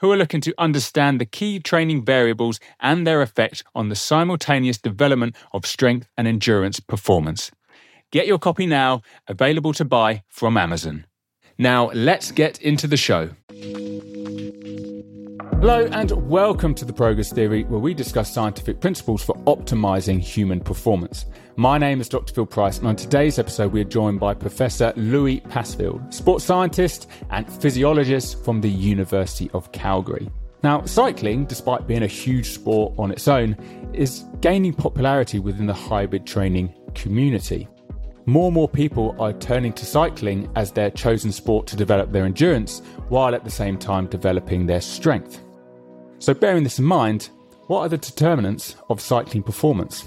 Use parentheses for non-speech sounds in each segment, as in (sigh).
who are looking to understand the key training variables and their effect on the simultaneous development of strength and endurance performance. Get your copy now, available to buy from Amazon. Now, let's get into the show. Hello, and welcome to the Progress Theory, where we discuss scientific principles for optimizing human performance. My name is Dr. Phil Price, and on today's episode, we are joined by Professor Louis Passfield, sports scientist and physiologist from the University of Calgary. Now, cycling, despite being a huge sport on its own, is gaining popularity within the hybrid training community. More and more people are turning to cycling as their chosen sport to develop their endurance, while at the same time developing their strength. So, bearing this in mind, what are the determinants of cycling performance?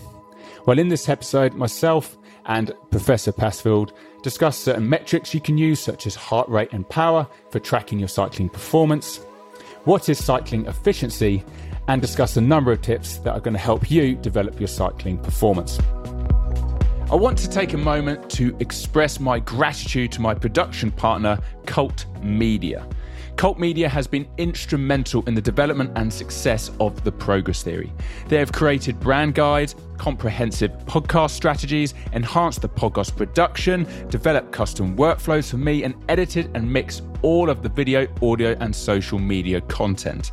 Well, in this episode, myself and Professor Passfield discuss certain metrics you can use, such as heart rate and power, for tracking your cycling performance, what is cycling efficiency, and discuss a number of tips that are going to help you develop your cycling performance. I want to take a moment to express my gratitude to my production partner, KULT Media. KULT Media has been instrumental in the development and success of the progress theory. They have created brand guides, comprehensive podcast strategies, enhanced the podcast production, developed custom workflows for me, and edited and mixed all of the video, audio, and social media content.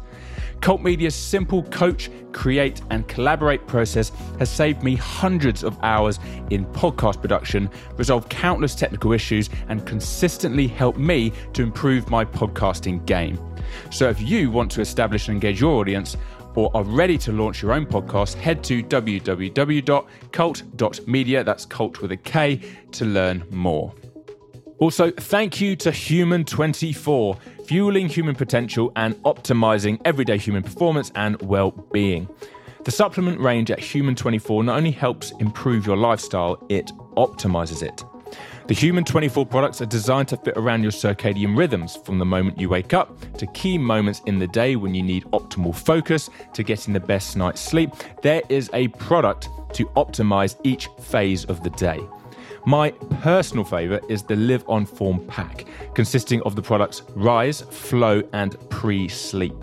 KULT Media's simple coach, create, and collaborate process has saved me hundreds of hours in podcast production, resolved countless technical issues, and consistently helped me to improve my podcasting game. So if you want to establish and engage your audience, or are ready to launch your own podcast, head to www.kult.media, that's cult with a K, to learn more. Also, thank you to Human24, fueling human potential and optimizing everyday human performance and well being. The supplement range at Human24 not only helps improve your lifestyle, it optimizes it. The Human 24 products are designed to fit around your circadian rhythms from the moment you wake up to key moments in the day when you need optimal focus to getting the best night's sleep. There is a product to optimize each phase of the day. My personal favourite is the Live on Form pack, consisting of the products Rise, Flow, and Pre Sleep.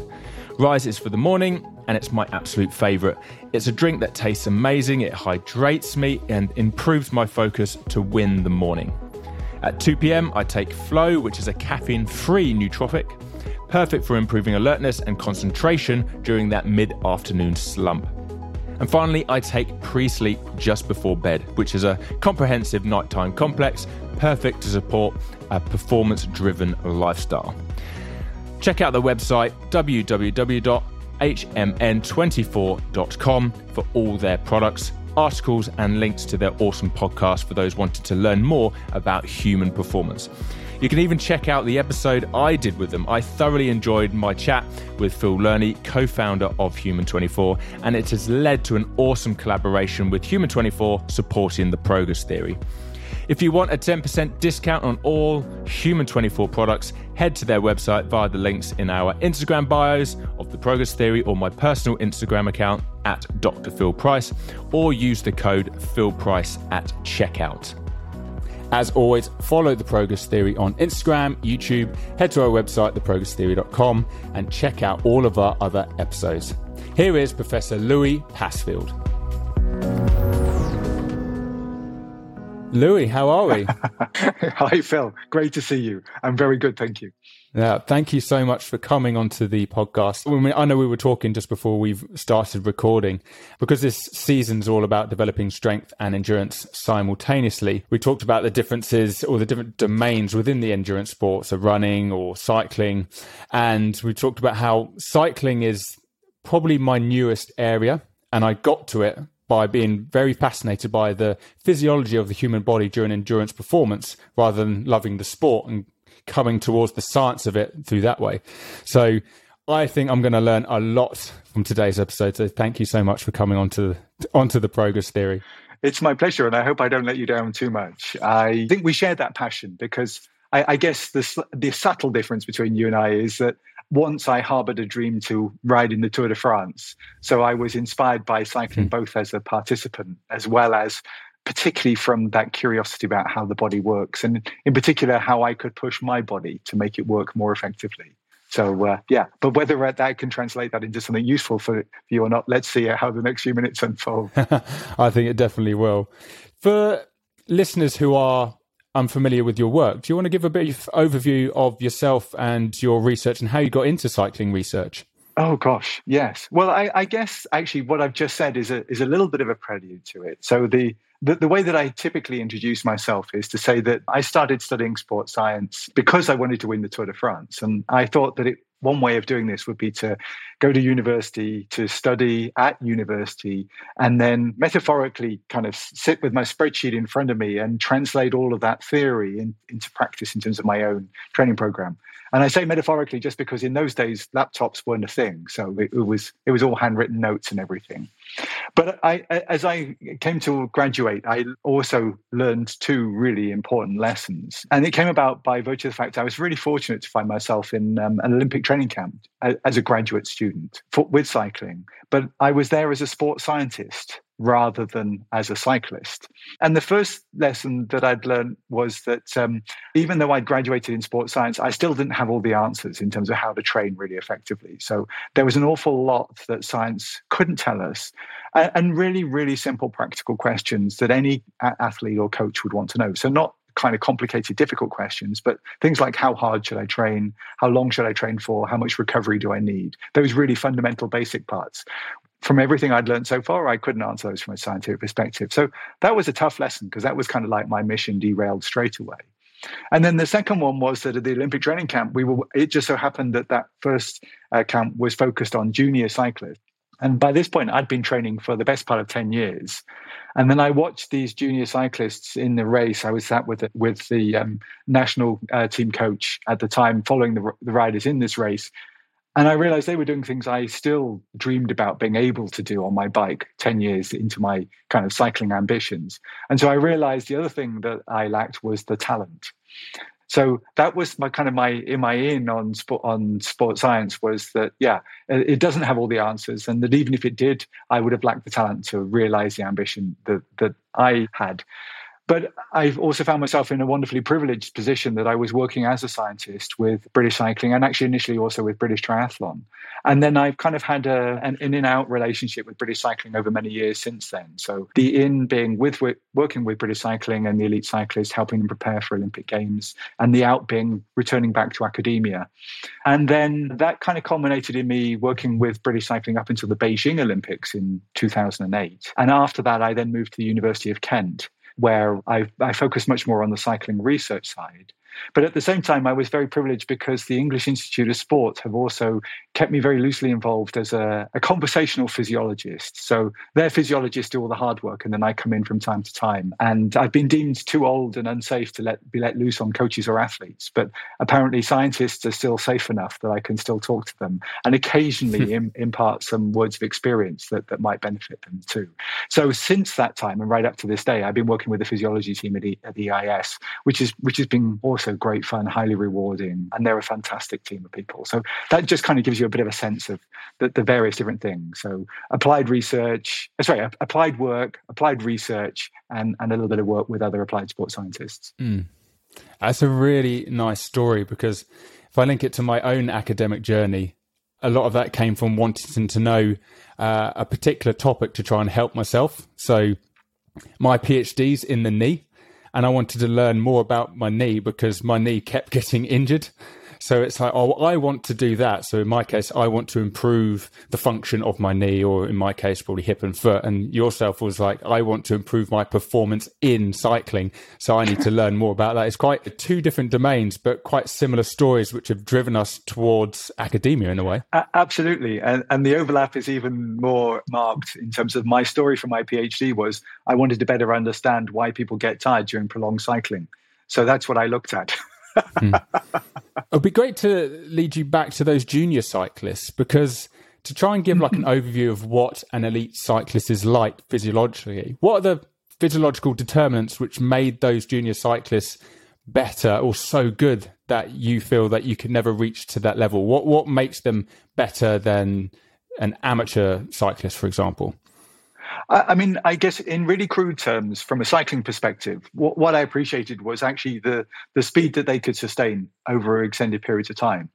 Rise is for the morning, and it's my absolute favourite. It's a drink that tastes amazing, it hydrates me, and improves my focus to win the morning. At 2 pm, I take Flow, which is a caffeine free nootropic, perfect for improving alertness and concentration during that mid afternoon slump. And finally, I take pre sleep just before bed, which is a comprehensive nighttime complex perfect to support a performance driven lifestyle. Check out the website www.hmn24.com for all their products, articles, and links to their awesome podcast for those wanting to learn more about human performance. You can even check out the episode I did with them. I thoroughly enjoyed my chat with Phil Learney, co founder of Human 24, and it has led to an awesome collaboration with Human 24 supporting the progress theory. If you want a 10% discount on all Human 24 products, head to their website via the links in our Instagram bios of the Progress Theory or my personal Instagram account at Dr. Phil Price, or use the code PhilPrice at checkout. As always, follow The Progress Theory on Instagram, YouTube, head to our website, theprogresstheory.com, and check out all of our other episodes. Here is Professor Louis Passfield. Louis, how are we? (laughs) Hi, Phil. Great to see you. I'm very good, thank you. Yeah, thank you so much for coming onto the podcast. I, mean, I know we were talking just before we've started recording because this season's all about developing strength and endurance simultaneously. We talked about the differences or the different domains within the endurance sports, so running or cycling, and we talked about how cycling is probably my newest area, and I got to it by being very fascinated by the physiology of the human body during endurance performance rather than loving the sport and coming towards the science of it through that way. So I think I'm going to learn a lot from today's episode. So thank you so much for coming onto onto the progress theory. It's my pleasure, and I hope I don't let you down too much. I think we share that passion because I, I guess the the subtle difference between you and I is that once I harbored a dream to ride in the Tour de France. So I was inspired by cycling mm. both as a participant as well as particularly from that curiosity about how the body works and in particular how I could push my body to make it work more effectively. So uh, yeah, but whether that can translate that into something useful for you or not, let's see how the next few minutes unfold. (laughs) I think it definitely will. For listeners who are unfamiliar with your work, do you want to give a brief overview of yourself and your research and how you got into cycling research? Oh gosh, yes. Well, I, I, guess actually what I've just said is a is a little bit of a prelude to it. So the, the the way that I typically introduce myself is to say that I started studying sports science because I wanted to win the Tour de France, and I thought that it one way of doing this would be to go to university, to study at university, and then metaphorically kind of sit with my spreadsheet in front of me and translate all of that theory in, into practice in terms of my own training program. And I say metaphorically just because in those days laptops weren't a thing, so it, it was it was all handwritten notes and everything. But I, as I came to graduate, I also learned two really important lessons, and it came about by virtue of the fact I was really fortunate to find myself in um, an Olympic training camp as a graduate student for, with cycling. But I was there as a sports scientist rather than as a cyclist. And the first lesson that I'd learned was that um, even though I'd graduated in sports science, I still didn't have all the answers in terms of how to train really effectively. So there was an awful lot that science couldn't tell us, and, and really, really simple practical questions that any athlete or coach would want to know. So not kind of complicated, difficult questions, but things like how hard should I train? How long should I train for? How much recovery do I need? Those really fundamental basic parts from everything I'd learned so far, I couldn't answer those from a scientific perspective. So that was a tough lesson because that was kind of like my mission derailed straight away. And then the second one was that at the Olympic training camp, we were. It just so happened that that first uh, camp was focused on junior cyclists, and by this point, I'd been training for the best part of ten years. And then I watched these junior cyclists in the race. I was sat with with the um, national uh, team coach at the time, following the, the riders in this race, and I realized they were doing things I still dreamed about being able to do on my bike 10 years into my kind of cycling ambitions. And so I realized the other thing that I lacked was the talent. So that was my kind of my in my in on sport on sports science was that yeah it doesn't have all the answers and that even if it did I would have lacked the talent to realize the ambition that that I had. But I've also found myself in a wonderfully privileged position that I was working as a scientist with British Cycling and actually initially also with British Triathlon. And then I've kind of had a, an in and out relationship with British Cycling over many years since then. So the in being with working with British Cycling and the elite cyclists, helping them prepare for Olympic Games, and the out being returning back to academia. And then that kind of culminated in me working with British Cycling up until the Beijing Olympics in 2008. And after that, I then moved to the University of Kent where I, I focused much more on the cycling research side. But at the same time, I was very privileged because the English Institute of Sport have also kept me very loosely involved as a, a, conversational physiologist. So their physiologists do all the hard work, and then I come in from time to time. And I've been deemed too old and unsafe to let be let loose on coaches or athletes. But apparently, scientists are still safe enough that I can still talk to them and occasionally hmm. Im, impart some words of experience that, that might benefit them too. So since that time and right up to this day, I've been working with the physiology team at the, at the EIS, which is which has been also also great fun, highly rewarding, and they're a fantastic team of people. So that just kind of gives you a bit of a sense of the, the various different things. So applied research, uh, sorry, applied work, applied research, and, and a little bit of work with other applied sports scientists. Mm. That's a really nice story because if I link it to my own academic journey, a lot of that came from wanting to know uh, a particular topic to try and help myself. So my PhD's in the knee and I wanted to learn more about my knee because my knee kept (laughs) getting injured. So it's like, oh, I want to do that. So in my case, I want to improve the function of my knee, or in my case, probably hip and foot. And yourself was like, I want to improve my performance in cycling. So I need to learn more about that. It's quite two different domains, but quite similar stories, which have driven us towards academia in a way. absolutely. And, and the overlap is even more marked in terms of my story for my PhD was I wanted to better understand why people get tired during prolonged cycling. So that's what I looked at. (laughs) hmm. It'd be great to lead you back to those junior cyclists because to try and give like an overview of what an elite cyclist is like physiologically, what are the physiological determinants which made those junior cyclists better or so good that you feel that you could never reach to that level? What what makes them better than an amateur cyclist, for example? I mean, I guess in really crude terms, from a cycling perspective, what, what I appreciated was actually the the speed that they could sustain over extended periods of time,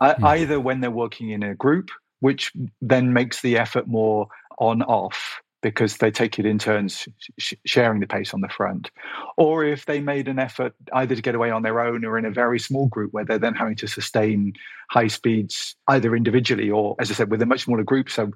mm. either when they're working in a group, which then makes the effort more on off, because they take it in turns sh- sharing the pace on the front. Or if they made an effort either to get away on their own or in a very small group where they're then having to sustain high speeds either individually or, as I said, with a much smaller group, so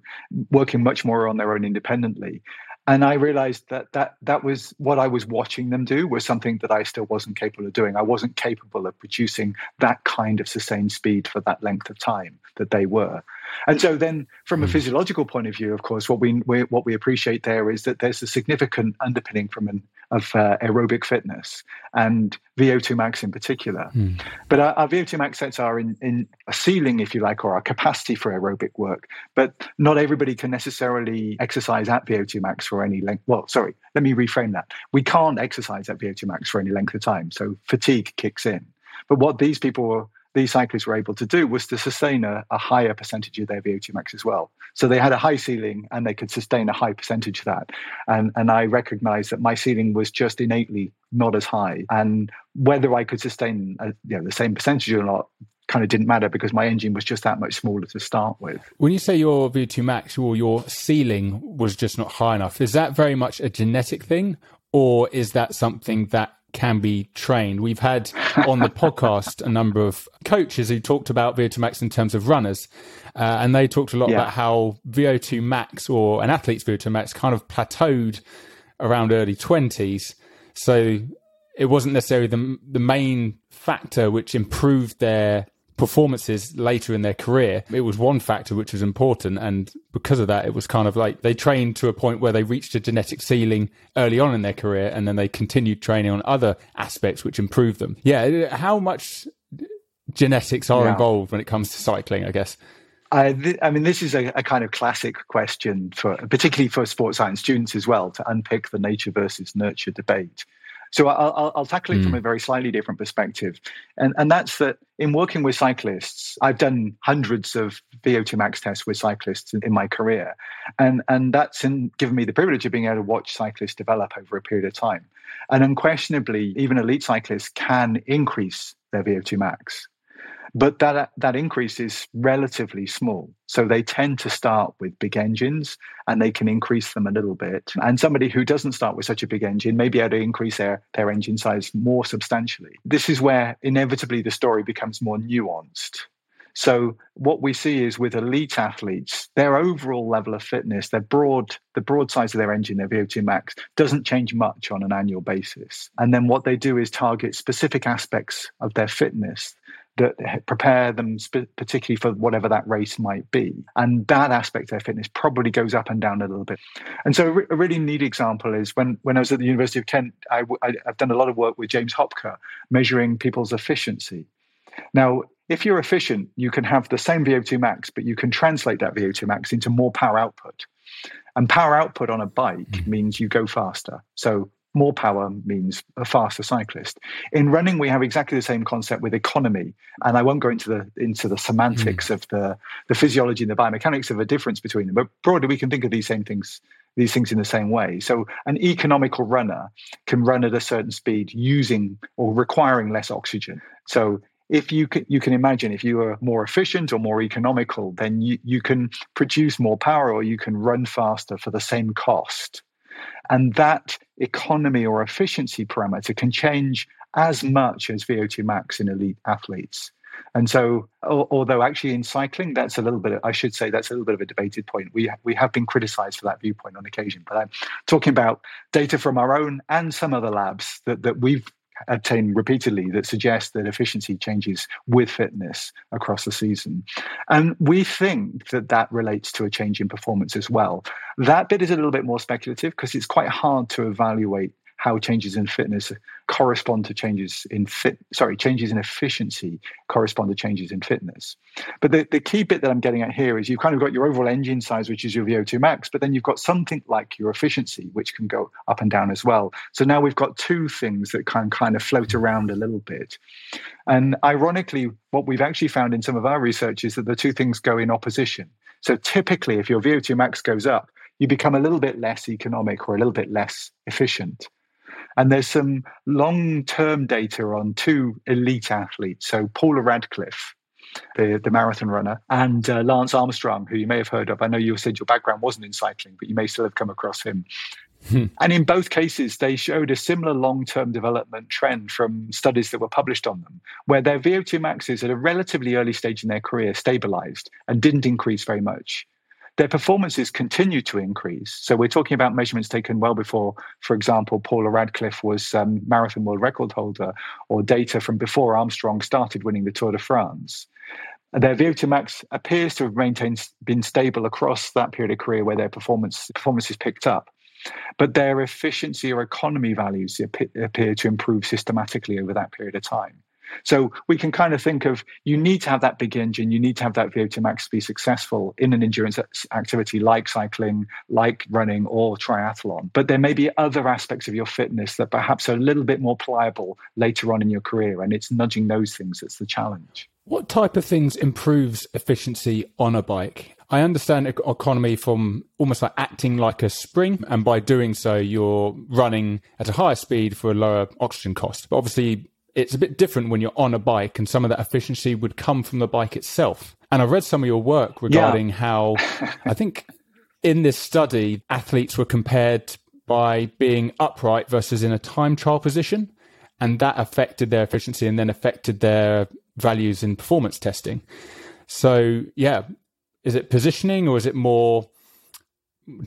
working much more on their own independently. And I realized that that that was what I was watching them do was something that I still wasn't capable of doing. I wasn't capable of producing that kind of sustained speed for that length of time that they were. And so then from a hmm. physiological point of view, of course, what we, we what we appreciate there is that there's a significant underpinning from an of uh, aerobic fitness and VO2 max in particular. Mm. But our, our, VO2 max sets are in, in a ceiling, if you like, or our capacity for aerobic work. But not everybody can necessarily exercise at VO2 max for any length. Well, sorry, let me reframe that. We can't exercise at VO2 max for any length of time. So fatigue kicks in. But what these people these cyclists were able to do was to sustain a, a, higher percentage of their VO2 max as well. So they had a high ceiling and they could sustain a high percentage of that. And, and I recognized that my ceiling was just innately not as high. And whether I could sustain a, you know, the same percentage or not kind of didn't matter because my engine was just that much smaller to start with. When you say your VO2 max or your ceiling was just not high enough, is that very much a genetic thing or is that something that can be trained. We've had on the podcast a number of coaches who talked about VO2 max in terms of runners, uh, and they talked a lot yeah. about how VO2 max or an athlete's VO2 max kind of plateaued around early 20s. So it wasn't necessarily the, the main factor which improved their performances later in their career, it was one factor which was important. And because of that, it was kind of like they trained to a point where they reached a genetic ceiling early on in their career and then they continued training on other aspects which improved them. Yeah. How much genetics are yeah. involved when it comes to cycling, I guess? I, th- I mean, this is a, a, kind of classic question for, particularly for sports science students as well, to unpick the nature versus nurture debate. So I'll, I'll tackle it mm. from hmm. a very slightly different perspective. And, and that's that in working with cyclists, I've done hundreds of VO2 max tests with cyclists in, in my career. And, and that's in, given me the privilege of being able to watch cyclists develop over a period of time. And unquestionably, even elite cyclists can increase their VO2 max but that that increase is relatively small. So they tend to start with big engines and they can increase them a little bit. And somebody who doesn't start with such a big engine may be able to increase their, their engine size more substantially. This is where inevitably the story becomes more nuanced. So what we see is with elite athletes, their overall level of fitness, their broad, the broad size of their engine, their VO2 max, doesn't change much on an annual basis. And then what they do is target specific aspects of their fitness that prepare them particularly for whatever that race might be. And that aspect of their fitness probably goes up and down a little bit. And so a really neat example is when, when I was at the University of Kent, I, have done a lot of work with James Hopker measuring people's efficiency. Now, if you're efficient, you can have the same VO2 max, but you can translate that VO2 max into more power output. And power output on a bike mm. means you go faster. So more power means a faster cyclist. In running, we have exactly the same concept with economy, and I won't go into the into the semantics mm. of the the physiology and the biomechanics of a difference between them. But broadly, we can think of these same things these things in the same way. So an economical runner can run at a certain speed using or requiring less oxygen. So if you can, you can imagine if you are more efficient or more economical, then you, you can produce more power or you can run faster for the same cost. And that economy or efficiency parameter can change as much as VO2 max in elite athletes. And so, although actually in cycling, that's a little bit, I should say, that's a little bit of a debated point. We, we have been criticized for that viewpoint on occasion. But I'm talking about data from our own and some other labs that, that we've obtained repeatedly that suggest that efficiency changes with fitness across the season. And we think that that relates to a change in performance as well. That bit is a little bit more speculative because it's quite hard to evaluate how changes in fitness correspond to changes in fit sorry changes in efficiency correspond to changes in fitness. But the, the key bit that i'm getting at here is you've kind of got your overall engine size which is your vo2 max but then you've got something like your efficiency which can go up and down as well. So now we've got two things that can kind of float around a little bit. And ironically what we've actually found in some of our research is that the two things go in opposition. So typically if your vo2 max goes up you become a little bit less economic or a little bit less efficient and there's some long term data on two elite athletes. So, Paula Radcliffe, the, the marathon runner, and uh, Lance Armstrong, who you may have heard of. I know you said your background wasn't in cycling, but you may still have come across him. Hmm. And in both cases, they showed a similar long term development trend from studies that were published on them, where their VO2 maxes at a relatively early stage in their career stabilized and didn't increase very much their performances continue to increase. So we're talking about measurements taken well before, for example, Paula Radcliffe was um, marathon world record holder, or data from before Armstrong started winning the Tour de France. Their VO2 max appears to have maintained been stable across that period of career where their performance performances picked up. But their efficiency or economy values appear to improve systematically over that period of time. So we can kind of think of you need to have that big engine, you need to have that VO2 max to be successful in an endurance activity like cycling, like running, or triathlon. But there may be other aspects of your fitness that perhaps are a little bit more pliable later on in your career, and it's nudging those things that's the challenge. What type of things improves efficiency on a bike? I understand economy from almost like acting like a spring, and by doing so, you're running at a higher speed for a lower oxygen cost. But obviously, it's a bit different when you're on a bike, and some of that efficiency would come from the bike itself. And I read some of your work regarding yeah. how (laughs) I think in this study, athletes were compared by being upright versus in a time trial position. And that affected their efficiency and then affected their values in performance testing. So, yeah, is it positioning or is it more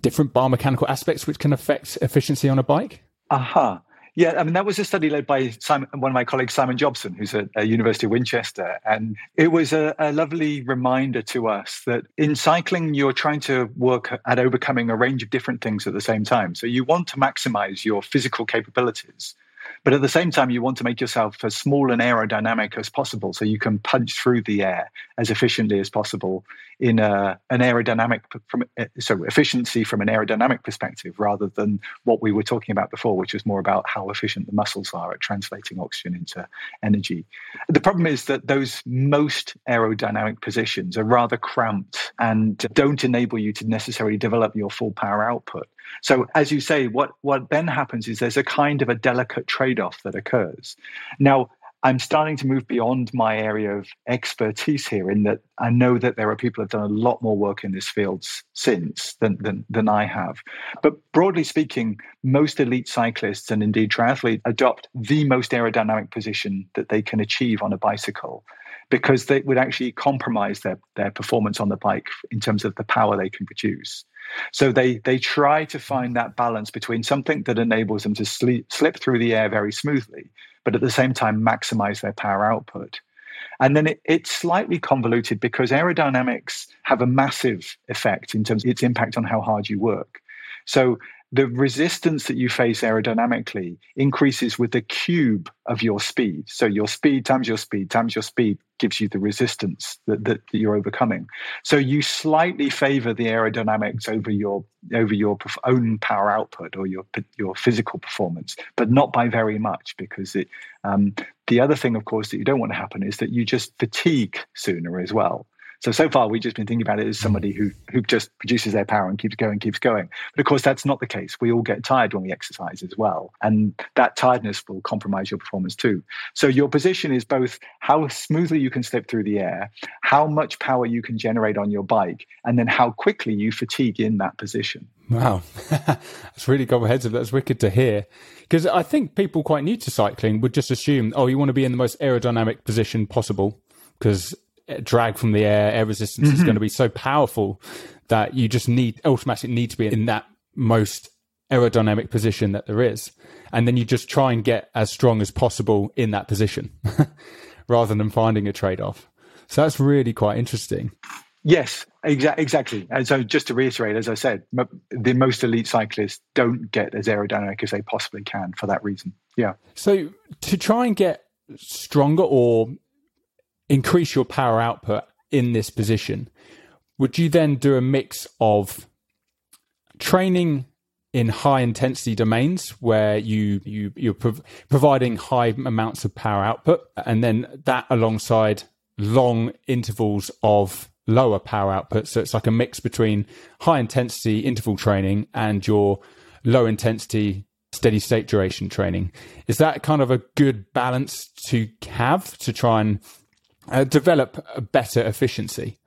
different biomechanical aspects which can affect efficiency on a bike? Aha. Uh-huh. Yeah, I mean, that was a study led by Simon, one of my colleagues, Simon Jobson, who's at, at University of Winchester. And it was a, a lovely reminder to us that in cycling, you're trying to work at overcoming a range of different things at the same time. So you want to maximize your physical capabilities but at the same time, you want to make yourself as small and aerodynamic as possible so you can punch through the air as efficiently as possible in a, an aerodynamic, from, uh, so efficiency from an aerodynamic perspective rather than what we were talking about before, which was more about how efficient the muscles are at translating oxygen into energy. The problem is that those most aerodynamic positions are rather cramped and don't enable you to necessarily develop your full power output. So, as you say, what, what then happens is there's a kind of a delicate trade off that occurs. Now, I'm starting to move beyond my area of expertise here in that I know that there are people who have done a lot more work in this field since than, than, than I have. But broadly speaking, most elite cyclists and indeed triathletes adopt the most aerodynamic position that they can achieve on a bicycle because they would actually compromise their, their performance on the bike in terms of the power they can produce. So they they try to find that balance between something that enables them to sleep, slip through the air very smoothly, but at the same time maximize their power output. And then it, it's slightly convoluted because aerodynamics have a massive effect in terms of its impact on how hard you work. So the resistance that you face aerodynamically increases with the cube of your speed. So your speed times your speed times your speed gives you the resistance that, that, you're overcoming. So you slightly favor the aerodynamics over your over your own power output or your your physical performance, but not by very much because it. Um, the other thing, of course, that you don't want to happen is that you just fatigue sooner as well. So so far we've just been thinking about it as hmm. somebody who who just produces their power and keeps going, keeps going. But of course that's not the case. We all get tired when we exercise as well, and that tiredness will compromise your performance too. So your position is both how smoothly you can slip through the air, how much power you can generate on your bike, and then how quickly you fatigue in that position. Wow, (laughs) that's really comprehensive. That's wicked to hear. Because I think people quite new to cycling would just assume, oh, you want to be in the most aerodynamic position possible because drag from the air, air resistance mm-hmm. is going to be so powerful that you just need automatically need to be in that most aerodynamic position that there is. And then you just try and get as strong as possible in that position (laughs) rather than finding a trade off. So that's really quite interesting. Yes, exa- exactly. And so, just to reiterate, as I said, m- the most elite cyclists don't get as aerodynamic as they possibly can for that reason. Yeah. So, to try and get stronger or increase your power output in this position, would you then do a mix of training in high intensity domains where you you you're prov- providing high amounts of power output and then that alongside long intervals of lower power output? So it's like a mix between high intensity interval training and your low intensity steady state duration training. Is that kind of a good balance to have to try and uh, develop a better efficiency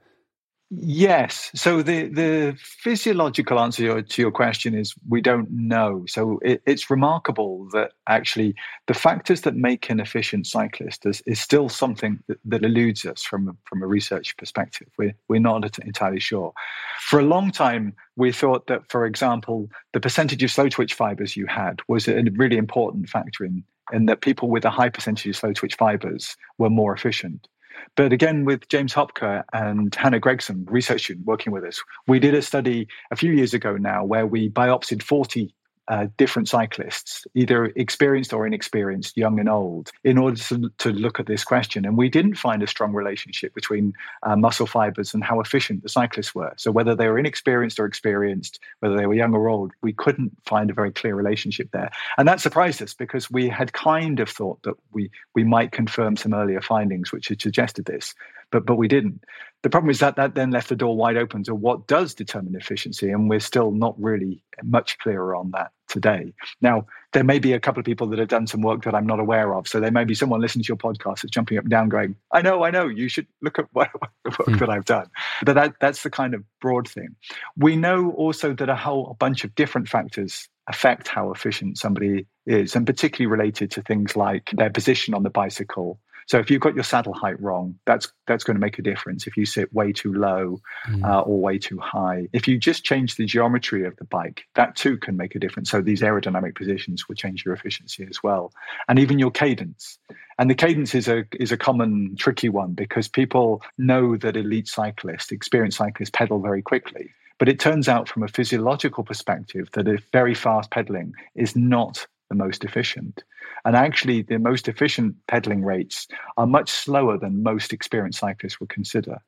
Yes. So the the physiological answer to your, question is we don't know. So it, it's remarkable that actually the factors that make an efficient cyclist is, is still something that, that, eludes us from from a research perspective. We're we're not entirely sure. For a long time, we thought that, for example, the percentage of slow twitch fibers you had was a really important factor in and that people with a high percentage of slow twitch fibers were more efficient. But again, with James Hopker and Hannah Gregson, research student working with us, we did a study a few years ago now where we biopsied 40 uh, different cyclists, either experienced or inexperienced, young and old, in order to, to look at this question. And we didn't find a strong relationship between uh, muscle fibers and how efficient the cyclists were. So, whether they were inexperienced or experienced, whether they were young or old, we couldn't find a very clear relationship there. And that surprised us because we had kind of thought that we, we might confirm some earlier findings which had suggested this but but we didn't. The problem is that that then left the door wide open to what does determine efficiency, and we're still not really much clearer on that today. Now, there may be a couple of people that have done some work that I'm not aware of. So there may be someone listening to your podcast that's jumping up and down, going, "I know, I know, you should look at what, what the work mm. that I've done." But that that's the kind of broad thing. We know also that a whole bunch of different factors affect how efficient somebody is, and particularly related to things like their position on the bicycle, so if you've got your saddle height wrong, that's that's going to make a difference. If you sit way too low mm. uh, or way too high, if you just change the geometry of the bike, that too can make a difference. So these aerodynamic positions will change your efficiency as well, and even your cadence. And the cadence is a is a common tricky one because people know that elite cyclists, experienced cyclists, pedal very quickly. But it turns out from a physiological perspective that if very fast pedaling is not the most efficient. And actually, the most efficient pedaling rates are much slower than most experienced cyclists would consider.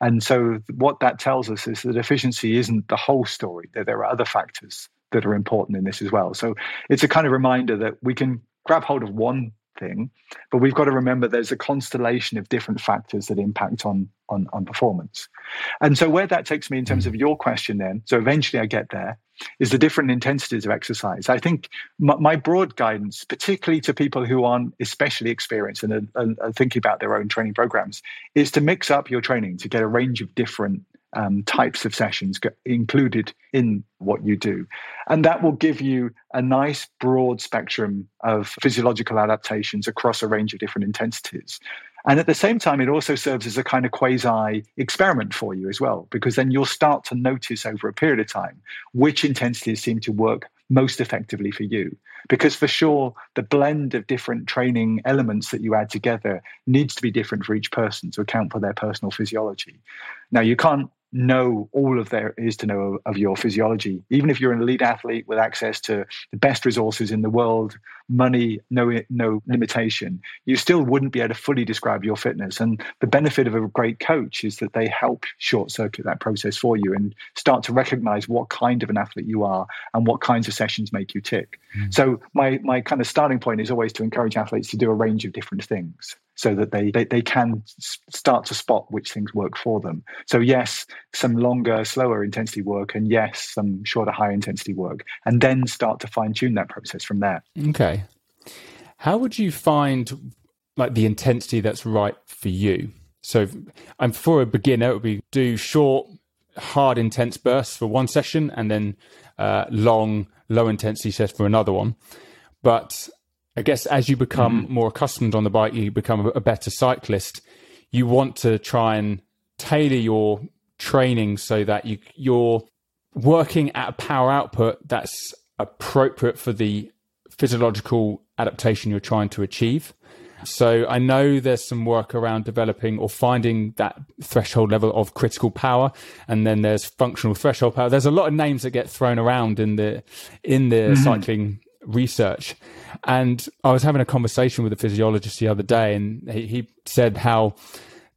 And so, what that tells us is that efficiency isn't the whole story, that there are other factors that are important in this as well. So, it's a kind of reminder that we can grab hold of one thing but we've got to remember there's a constellation of different factors that impact on on, on performance and so where that takes me in terms mm. of your question then so eventually i get there is the different intensities of exercise i think my, my broad guidance particularly to people who aren't especially experienced and are, are, are thinking about their own training programs is to mix up your training to get a range of different um, types of sessions included in what you do. And that will give you a nice broad spectrum of physiological adaptations across a range of different intensities. And at the same time, it also serves as a kind of quasi experiment for you as well, because then you'll start to notice over a period of time which intensities seem to work most effectively for you. Because for sure, the blend of different training elements that you add together needs to be different for each person to account for their personal physiology. Now, you can't know all of there is to know of your physiology. Even if you're an elite athlete with access to the best resources in the world, money, no no limitation, you still wouldn't be able to fully describe your fitness. And the benefit of a great coach is that they help short circuit that process for you and start to recognize what kind of an athlete you are and what kinds of sessions make you tick. Mm. So my my kind of starting point is always to encourage athletes to do a range of different things so that they, they, they can start to spot which things work for them. So, yes, some longer, slower intensity work, and yes, some shorter, high intensity work, and then start to fine tune that process from there. Okay. How would you find like the intensity that's right for you? So, I'm for a beginner, it would be do short, hard, intense bursts for one session, and then uh, long, low intensity sets for another one. But I guess as you become mm-hmm. more accustomed on the bike, you become a better cyclist. You want to try and tailor your training so that you you're working at a power output that's appropriate for the physiological adaptation you're trying to achieve. So I know there's some work around developing or finding that threshold level of critical power, and then there's functional threshold power. There's a lot of names that get thrown around in the in the mm-hmm. cycling research. And I was having a conversation with a physiologist the other day, and he, he said how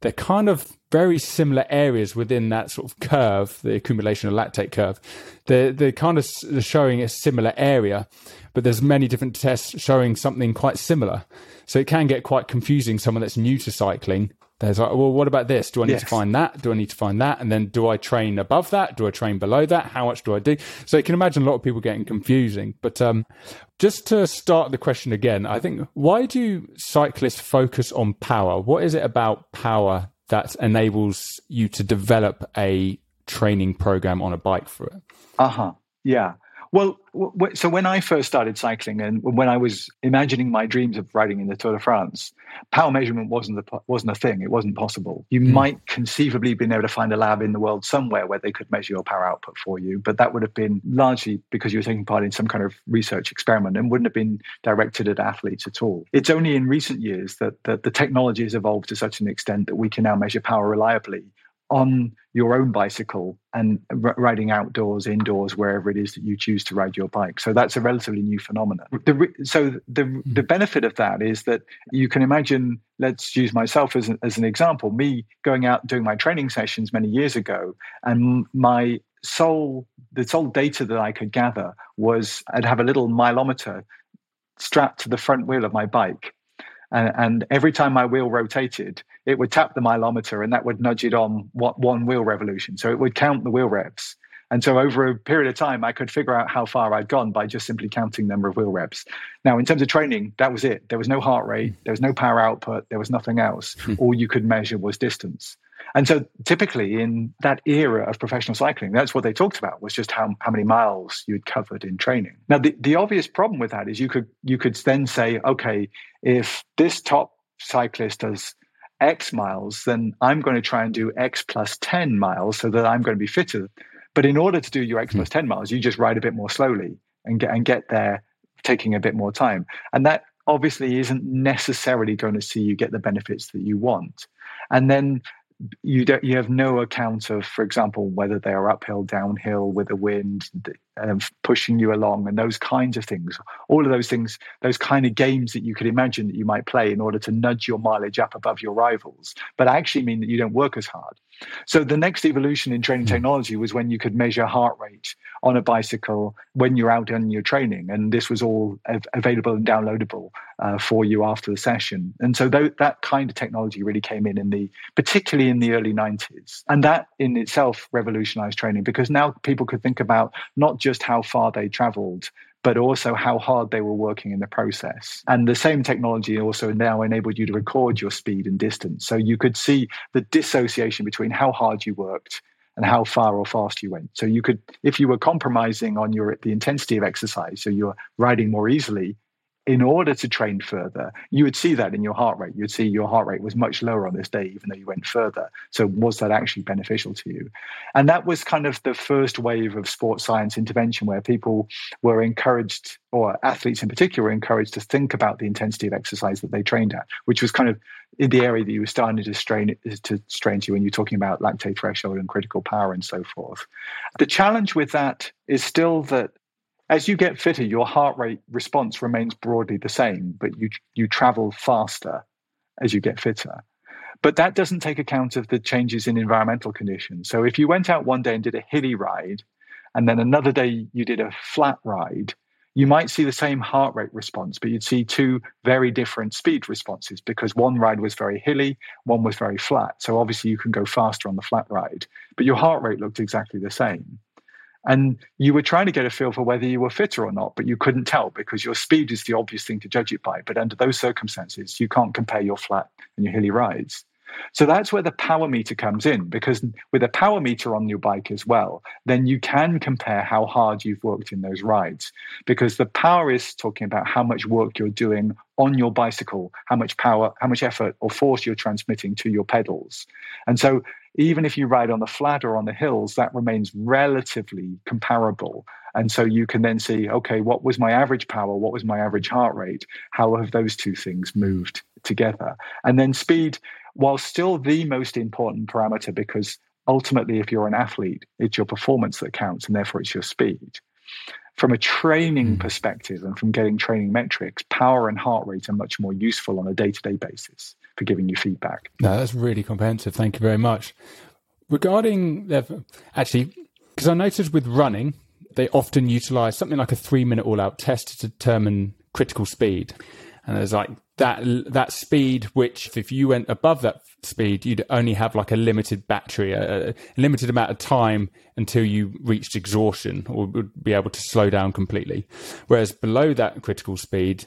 they're kind of very similar areas within that sort of curve, the accumulation of lactate curve. They're, they're kind of showing a similar area, but there's many different tests showing something quite similar. So it can get quite confusing. Someone that's new to cycling, there's like, well, what about this? Do I need yes. to find that? Do I need to find that? And then do I train above that? Do I train below that? How much do I do? So you can imagine a lot of people getting confusing. But um, just to start the question again, I think why do cyclists focus on power? What is it about power that enables you to develop a training program on a bike for it? Uh huh. Yeah. Well, w- so when I first started cycling and when I was imagining my dreams of riding in the Tour de France, power measurement wasn't a, wasn't a thing. It wasn't possible. You mm. might conceivably been able to find a lab in the world somewhere where they could measure your power output for you, but that would have been largely because you were taking part in some kind of research experiment and wouldn't have been directed at athletes at all. It's only in recent years that, that the technology has evolved to such an extent that we can now measure power reliably on your own bicycle and r- riding outdoors, indoors, wherever it is that you choose to ride your bike. So that's a relatively new phenomenon. The, so the hmm. the benefit of that is that you can imagine. Let's use myself as an, as an example. Me going out doing my training sessions many years ago, and my sole the sole data that I could gather was I'd have a little mileometer strapped to the front wheel of my bike and, and, every time my wheel rotated, it would tap the mileometer and that would nudge it on what one wheel revolution. So it would count the wheel reps. And so over a period of time, I could figure out how far I'd gone by just simply counting the number of wheel reps. Now, in terms of training, that was it. There was no heart rate, there was no power output, there was nothing else. Hmm. All you could measure was distance. And so typically in that era of professional cycling, that's what they talked about was just how, how many miles you'd covered in training. Now the, the obvious problem with that is you could you could then say, okay, if this top cyclist does X miles, then I'm going to try and do X plus 10 miles so that I'm going to be fitter. But in order to do your X hmm. plus 10 miles, you just ride a bit more slowly and get and get there taking a bit more time. And that obviously isn't necessarily going to see you get the benefits that you want. And then you don't you have no account of for example whether they are uphill downhill with the wind um, pushing you along and those kinds of things all of those things those kind of games that you could imagine that you might play in order to nudge your mileage up above your rivals but actually mean that you don't work as hard so the next evolution in training hmm. technology was when you could measure heart rate on a bicycle when you're out in your training, and this was all av- available and downloadable uh, for you after the session. And so th- that kind of technology really came in in the particularly in the early 90s, and that in itself revolutionized training because now people could think about not just how far they traveled but also how hard they were working in the process. And the same technology also now enabled you to record your speed and distance. So you could see the dissociation between how hard you worked and how far or fast you went. So you could, if you were compromising on your the intensity of exercise, so you're riding more easily, in order to train further, you would see that in your heart rate. You'd see your heart rate was much lower on this day, even though you went further. So, was that actually beneficial to you? And that was kind of the first wave of sports science intervention where people were encouraged, or athletes in particular, were encouraged to think about the intensity of exercise that they trained at, which was kind of in the area that you were starting to strain to strain to when you're talking about lactate threshold and critical power and so forth. The challenge with that is still that as you get fitter, your heart rate response remains broadly the same, but you you travel faster as you get fitter. But that doesn't take account of the changes in environmental conditions. So if you went out one day and did a hilly ride, and then another day you did a flat ride, you might see the same heart rate response, but you'd see two very different speed responses because one ride was very hilly, one was very flat. So obviously you can go faster on the flat ride, but your heart rate looked exactly the same and you were trying to get a feel for whether you were fitter or not, but you couldn't tell because your speed is the obvious thing to judge it by. But under those circumstances, you can't compare your flat and your hilly rides. So that's where the power meter comes in because with a power meter on your bike as well, then you can compare how hard you've worked in those rides because the power is talking about how much work you're doing on your bicycle, how much power, how much effort or force you're transmitting to your pedals. And so even if you ride on the flat or on the hills, that remains relatively comparable. And so you can then see, okay, what was my average power? What was my average heart rate? How have those two things moved together. And then speed, while still the most important parameter, because ultimately, if you're an athlete, it's your performance that counts, and therefore it's your speed. From a training mm. perspective and from getting training metrics, power and heart rate are much more useful on a day to day basis for giving you feedback. No, that's really comprehensive. Thank you very much. Regarding the, actually, because I noticed with running, they often utilize something like a three minute all out test to determine critical speed. And there's like that that speed, which if you went above that speed, you'd only have like a limited battery, a, a, limited amount of time until you reached exhaustion or would be able to slow down completely. Whereas below that critical speed,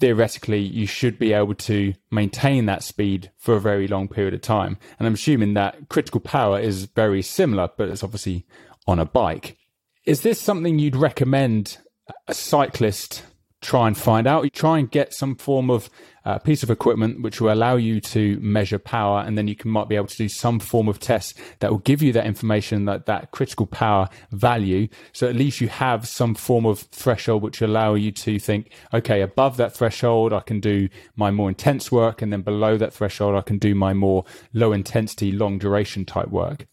theoretically, you should be able to maintain that speed for a very long period of time. And I'm assuming that critical power is very similar, but it's obviously on a bike. Is this something you'd recommend a cyclist try and find out. You try and get some form of uh, piece of equipment which will allow you to measure power, and then you can might be able to do some form of test that will give you that information that that critical power value. So at least you have some form of threshold which allow you to think, okay, above that threshold I can do my more intense work, and then below that threshold I can do my more low intensity, long duration type work.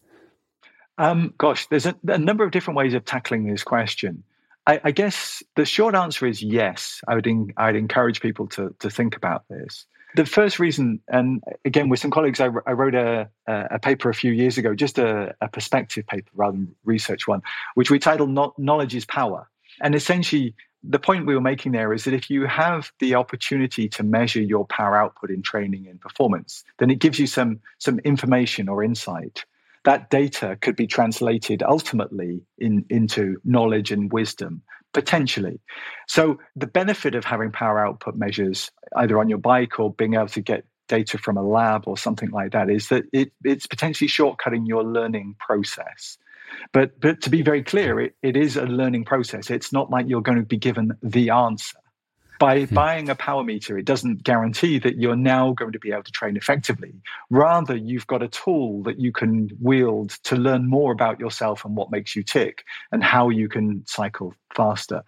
Um, gosh, there's a, a number of different ways of tackling this question. I, I, guess the short answer is yes. I would in, I'd encourage people to to think about this. The first reason, and again with some colleagues, I, I wrote a, a paper a few years ago, just a, a perspective paper rather than research one, which we titled "Knowledge is Power." And essentially, the point we were making there is that if you have the opportunity to measure your power output in training and performance, then it gives you some some information or insight that data could be translated ultimately in, into knowledge and wisdom potentially. So the benefit of having power output measures either on your bike or being able to get data from a lab or something like that is that it, it's potentially shortcutting your learning process. But but to be very clear, it, it is a learning process. It's not like you're going to be given the answer. By hmm. buying a power meter, it doesn't guarantee that you're now going to be able to train effectively. Rather, you've got a tool that you can wield to learn more about yourself and what makes you tick and how you can cycle faster.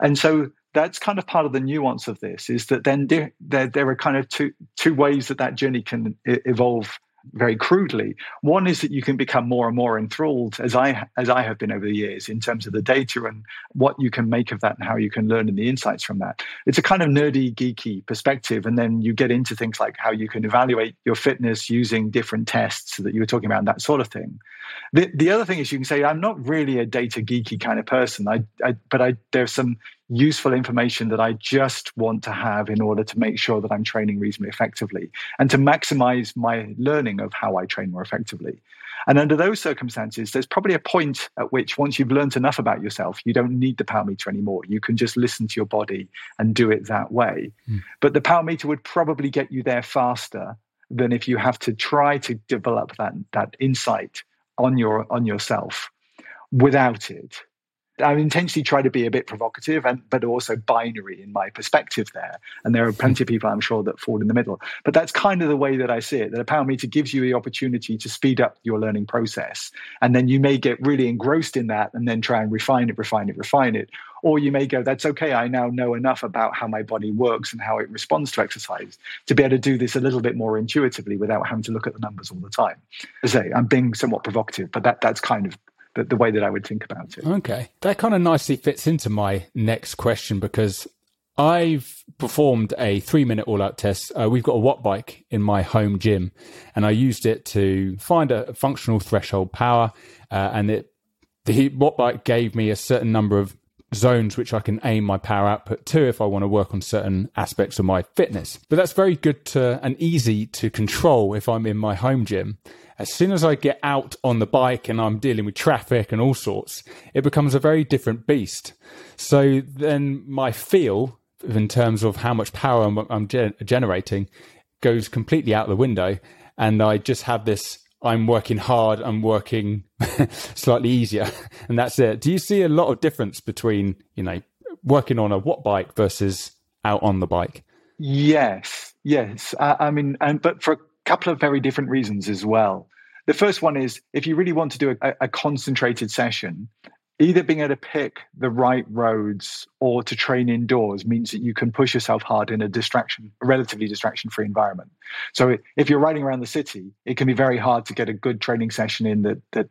And so that's kind of part of the nuance of this is that then there, there, there are kind of two, two ways that that journey can evolve very crudely. One is that you can become more and more enthralled, as I as I have been over the years, in terms of the data and what you can make of that and how you can learn and the insights from that. It's a kind of nerdy, geeky perspective, and then you get into things like how you can evaluate your fitness using different tests that you were talking about, and that sort of thing. The the other thing is you can say I'm not really a data geeky kind of person. I, I but I there's some useful information that I just want to have in order to make sure that I'm training reasonably effectively and to maximize my learning of how I train more effectively. And under those circumstances, there's probably a point at which once you've learned enough about yourself, you don't need the power meter anymore. You can just listen to your body and do it that way. Mm. But the power meter would probably get you there faster than if you have to try to develop that, that insight on your on yourself without it I intentionally try to be a bit provocative and but also binary in my perspective there. And there are plenty of people I'm sure that fall in the middle. But that's kind of the way that I see it. That a power meter gives you the opportunity to speed up your learning process. And then you may get really engrossed in that and then try and refine it, refine it, refine it. Or you may go, that's okay, I now know enough about how my body works and how it responds to exercise to be able to do this a little bit more intuitively without having to look at the numbers all the time. As I say, I'm being somewhat provocative, but that, that's kind of the, the way that I would think about it. Okay. That kind of nicely fits into my next question because I've performed a three minute all out test. Uh, we've got a Wattbike in my home gym, and I used it to find a functional threshold power. Uh, and it, the Wattbike gave me a certain number of zones which I can aim my power output to if I want to work on certain aspects of my fitness. But that's very good to, and easy to control if I'm in my home gym. As soon as I get out on the bike and I'm dealing with traffic and all sorts, it becomes a very different beast. So then my feel in terms of how much power I'm, I'm gen- generating goes completely out the window. And I just have this I'm working hard, I'm working (laughs) slightly easier, (laughs) and that's it. Do you see a lot of difference between, you know, working on a Wattbike versus out on the bike? Yes, yes. I, I mean, and but for a couple of very different reasons as well. The first one is if you really want to do a, a concentrated session, either being able to pick the right roads or to train indoors means that you can push yourself hard in a distraction, a relatively distraction free environment. So if you're riding around the city, it can be very hard to get a good training session in that that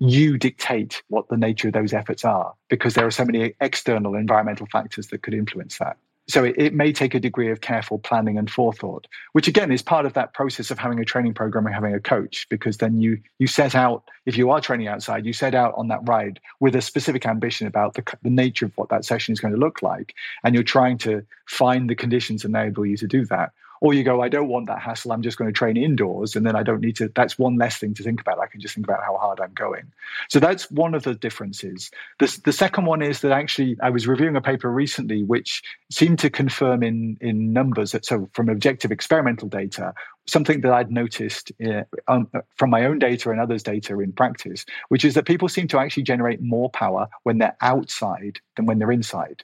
you dictate what the nature of those efforts are because there are so many external environmental factors that could influence that. So it, it, may take a degree of careful planning and forethought, which again is part of that process of having a training program and having a coach, because then you you set out, if you are training outside, you set out on that ride with a specific ambition about the, the nature of what that session is going to look like. And you're trying to find the conditions enable you to do that or you go, I don't want that hassle. I'm just going to train indoors. And then I don't need to, that's one less thing to think about. I can just think about how hard I'm going. So that's one of the differences. The, the second one is that actually I was reviewing a paper recently which seemed to confirm in, in numbers that, so from objective experimental data, something that I'd noticed uh, um, from my own data and others' data in practice, which is that people seem to actually generate more power when they're outside than when they're inside.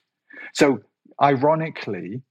So ironically,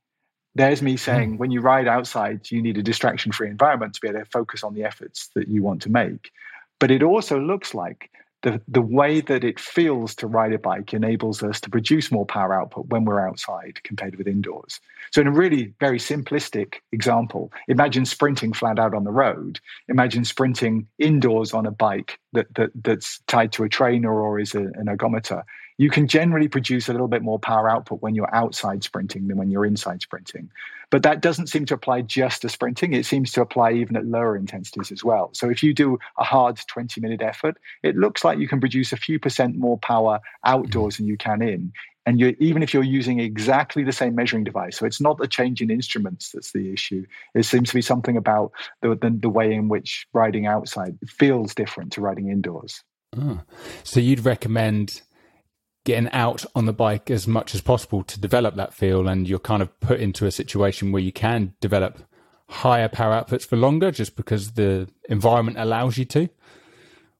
there's me saying hmm. when you ride outside, you need a distraction free environment to be able to focus on the efforts that you want to make. But it also looks like the, the way that it feels to ride a bike enables us to produce more power output when we're outside compared with indoors. So, in a really very simplistic example, imagine sprinting flat out on the road. Imagine sprinting indoors on a bike that, that that's tied to a trainer or is a, an ergometer you can generally produce a little bit more power output when you're outside sprinting than when you're inside sprinting. But that doesn't seem to apply just to sprinting. It seems to apply even at lower intensities as well. So if you do a hard 20 minute effort, it looks like you can produce a few percent more power mm-hmm. outdoors than you can in. And even if you're using exactly the same measuring device, so it's not the change in instruments that's the issue. It seems to be something about the, the, the way in which riding outside feels different to riding indoors. Oh. So you'd recommend getting out on the bike as much as possible to develop that feel and you're kind of put into a situation where you can develop higher power outputs for longer just because the environment allows you to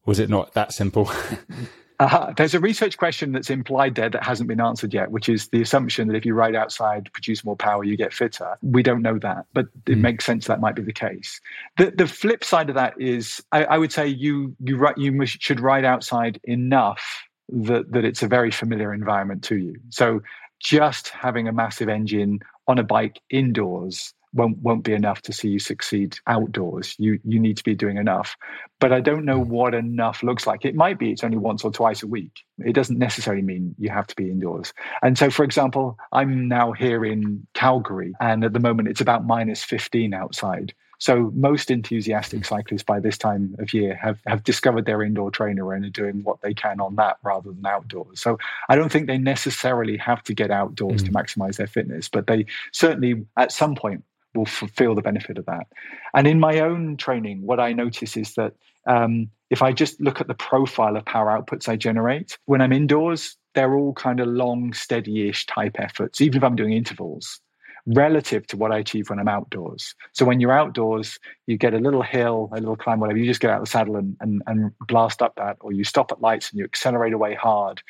was it not that simple (laughs) uh, there's a research question that's implied there that hasn't been answered yet, which is the assumption that if you ride outside, produce more power, you get fitter. We don't know that, but it mm. makes sense that might be the case. The, the flip side of that is, I, I would say you you you should ride outside enough that, that it's a very familiar environment to you. So just having a massive engine on a bike indoors won't won't be enough to see you succeed outdoors. You you need to be doing enough. But I don't know hmm. what enough looks like. It might be it's only once or twice a week. It doesn't necessarily mean you have to be indoors. And so for example, I'm now here in Calgary and at the moment it's about minus 15 outside. So most enthusiastic cyclists by this time of year have, have discovered their indoor trainer and are doing what they can on that rather than outdoors. So I don't think they necessarily have to get outdoors mm. to maximize their fitness, but they certainly at some point will feel the benefit of that. And in my own training, what I notice is that um, if I just look at the profile of power outputs I generate, when I'm indoors, they're all kind of long, steady ish type efforts, even if I'm doing intervals relative to what I achieve when I'm outdoors. So when you're outdoors, you get a little hill, a little climb, whatever, you just get out of the saddle and, and, and blast up that, or you stop at lights and you accelerate away hard.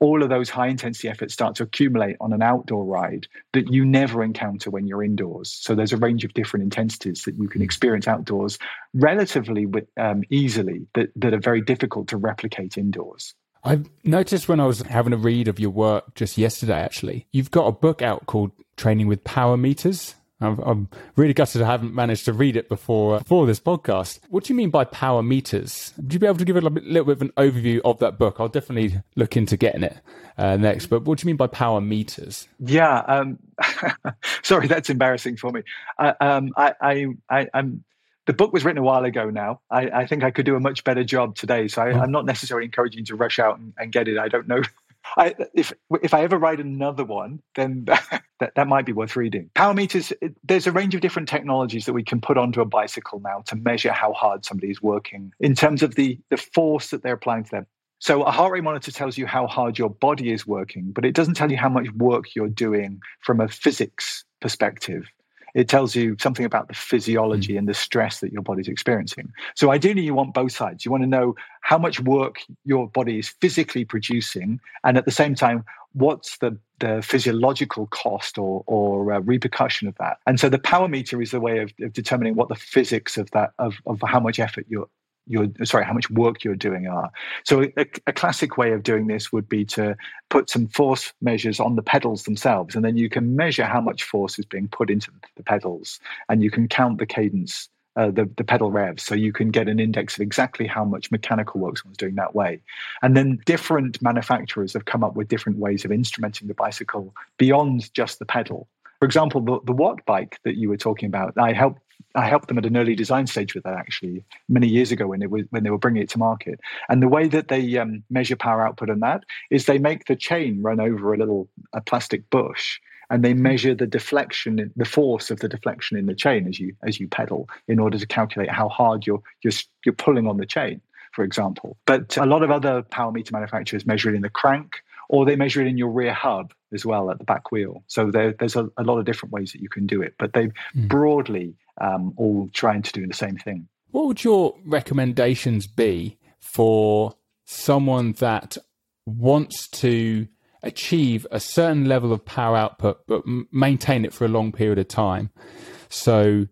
All of those high intensity efforts start to accumulate on an outdoor ride that you never encounter when you're indoors. So there's a range of different intensities that you can experience outdoors relatively um, easily that, that are very difficult to replicate indoors. I've noticed when I was having a read of your work just yesterday, actually, you've got a book out called Training with Power Meters. I'm, I'm really gutted I haven't managed to read it before before this podcast. What do you mean by power meters? Would you be able to give a little bit, of an overview of that book? I'll definitely look into getting it uh, next. But what do you mean by power meters? Yeah, um, (laughs) sorry, that's embarrassing for me. Uh, um, I, I, I, I'm the book was written a while ago now. I, I, think I could do a much better job today. So I, am not necessarily encouraging you to rush out and, and get it. I don't know. I, if if I ever write another one, then (laughs) that, that might be worth reading. Power meters, there's a range of different technologies that we can put onto a bicycle now to measure how hard somebody is working in terms of the, the force that they're applying to them. So a heart rate monitor tells you how hard your body is working, but it doesn't tell you how much work you're doing from a physics perspective it tells you something about the physiology mm. and the stress that your body's experiencing. So ideally, you want both sides. You want to know how much work your body is physically producing, and at the same time, what's the the physiological cost or or uh, repercussion of that. And so the power meter is a way of, of determining what the physics of that of, of how much effort you're you're sorry how much work you're doing are. So a, a, classic way of doing this would be to put some force measures on the pedals themselves and then you can measure how much force is being put into the pedals and you can count the cadence uh, the, the pedal revs. So you can get an index of exactly how much mechanical work someone's doing that way. And then different manufacturers have come up with different ways of instrumenting the bicycle beyond just the pedal. For example, the, the Wattbike that you were talking about, I helped I helped them at an early design stage with that actually many years ago when they were when they were bringing it to market. And the way that they um, measure power output on that is they make the chain run over a little a plastic bush, and they measure the deflection, the force of the deflection in the chain as you as you pedal, in order to calculate how hard you're you're, you're pulling on the chain, for example. But a lot of other power meter manufacturers measure it in the crank or they measure it in your rear hub as well at the back wheel. So there, there's a, a, lot of different ways that you can do it, but they mm. broadly um, all trying to do the same thing. What would your recommendations be for someone that wants to achieve a certain level of power output but maintain it for a long period of time? So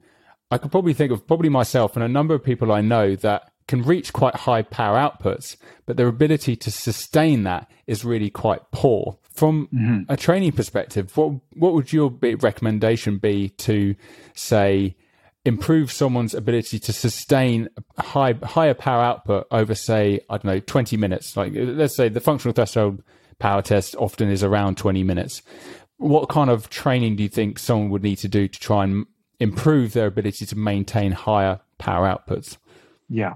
I could probably think of probably myself and a number of people I know that can reach quite high power outputs, but their ability to sustain that is really quite poor. From mm-hmm. a training perspective, what what would your recommendation be to say improve someone's ability to sustain high higher power output over say I don't know 20 minutes like let's say the functional threshold power test often is around 20 minutes what kind of training do you think someone would need to do to try and improve their ability to maintain higher power outputs yeah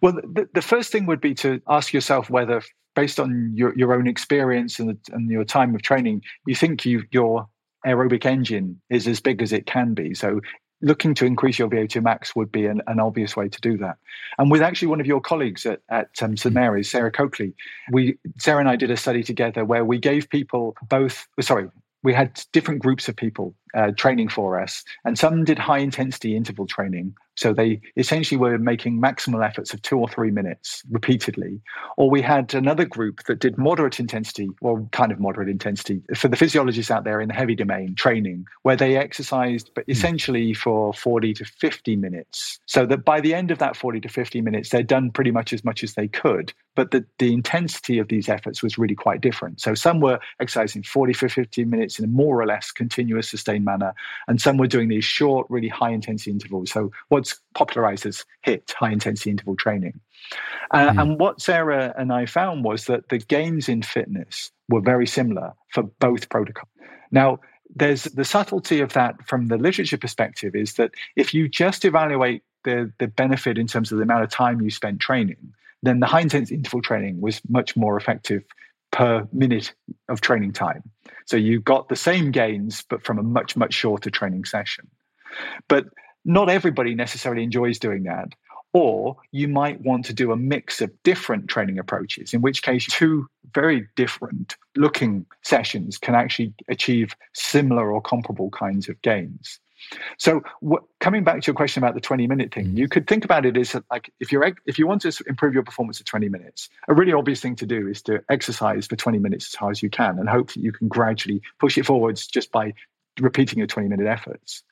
well, the, the first thing would be to ask yourself whether, based on your, your own experience and, and your time of training, you think you, your aerobic engine is as big as it can be. So looking to increase your VO2 max would be an, an, obvious way to do that. And with actually one of your colleagues at, at um, St Mary's, Sarah Coakley, we Sarah and I did a study together where we gave people both. Sorry, we had different groups of people uh, training for us, and some did high intensity interval training, so they essentially were making maximal efforts of two or three minutes repeatedly. Or we had another group that did moderate intensity, or kind of moderate intensity, for the physiologists out there in the heavy domain training, where they exercised, but hmm. essentially for 40 to 50 minutes. So that by the end of that 40 to 50 minutes, they'd done pretty much as much as they could. But the, the intensity of these efforts was really quite different. So some were exercising 40 for 50 minutes in a more or less continuous, sustained manner, and some were doing these short, really high intensity intervals. So what's popularized as HIT, high intensity interval training. Uh, mm. And what Sarah and I found was that the gains in fitness were very similar for both protocols. Now, there's the subtlety of that from the literature perspective is that if you just evaluate the, the benefit in terms of the amount of time you spent training, then the high intensity interval training was much more effective per minute of training time. So you got the same gains, but from a much, much shorter training session. But not everybody necessarily enjoys doing that. Or you might want to do a mix of different training approaches, in which case, two very different looking sessions can actually achieve similar or comparable kinds of gains. So, what, coming back to your question about the 20 minute thing, mm. you could think about it as like if you're if you want to improve your performance to 20 minutes, a really obvious thing to do is to exercise for 20 minutes as hard as you can, and hope that you can gradually push it forwards just by repeating your 20 minute efforts.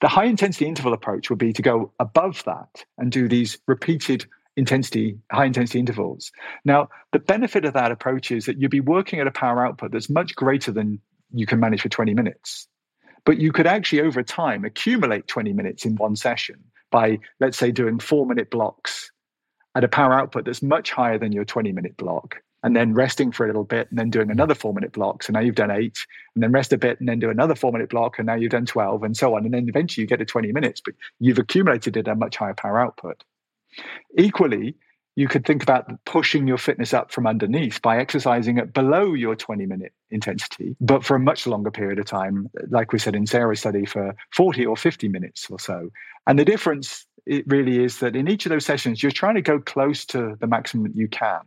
The high intensity interval approach would be to go above that and do these repeated intensity, high intensity intervals. Now, the benefit of that approach is that you'd be working at a power output that's much greater than you can manage for 20 minutes. But you could actually, over time, accumulate 20 minutes in one session by, let's say, doing four minute blocks at a power output that's much higher than your 20 minute block and then resting for a little bit and then doing another four minute block. So now you've done eight and then rest a bit and then do another four minute block and now you've done 12 and so on. And then eventually you get to 20 minutes, but you've accumulated at a much higher power output. Equally, you could think about pushing your fitness up from underneath by exercising at below your 20 minute intensity, but for a much longer period of time, like we said in Sarah's study, for 40 or 50 minutes or so. And the difference it really is that in each of those sessions, you're trying to go close to the maximum that you can